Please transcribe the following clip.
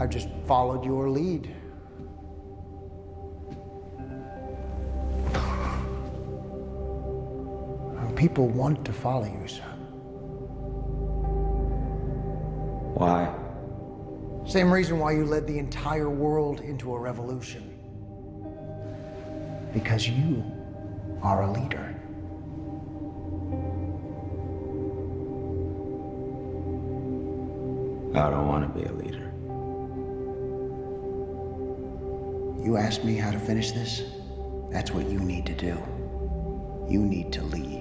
I just followed your lead. People want to follow you, son. Why? Same reason why you led the entire world into a revolution. Because you are a leader. I don't want to be a leader. You asked me how to finish this? That's what you need to do. You need to lead.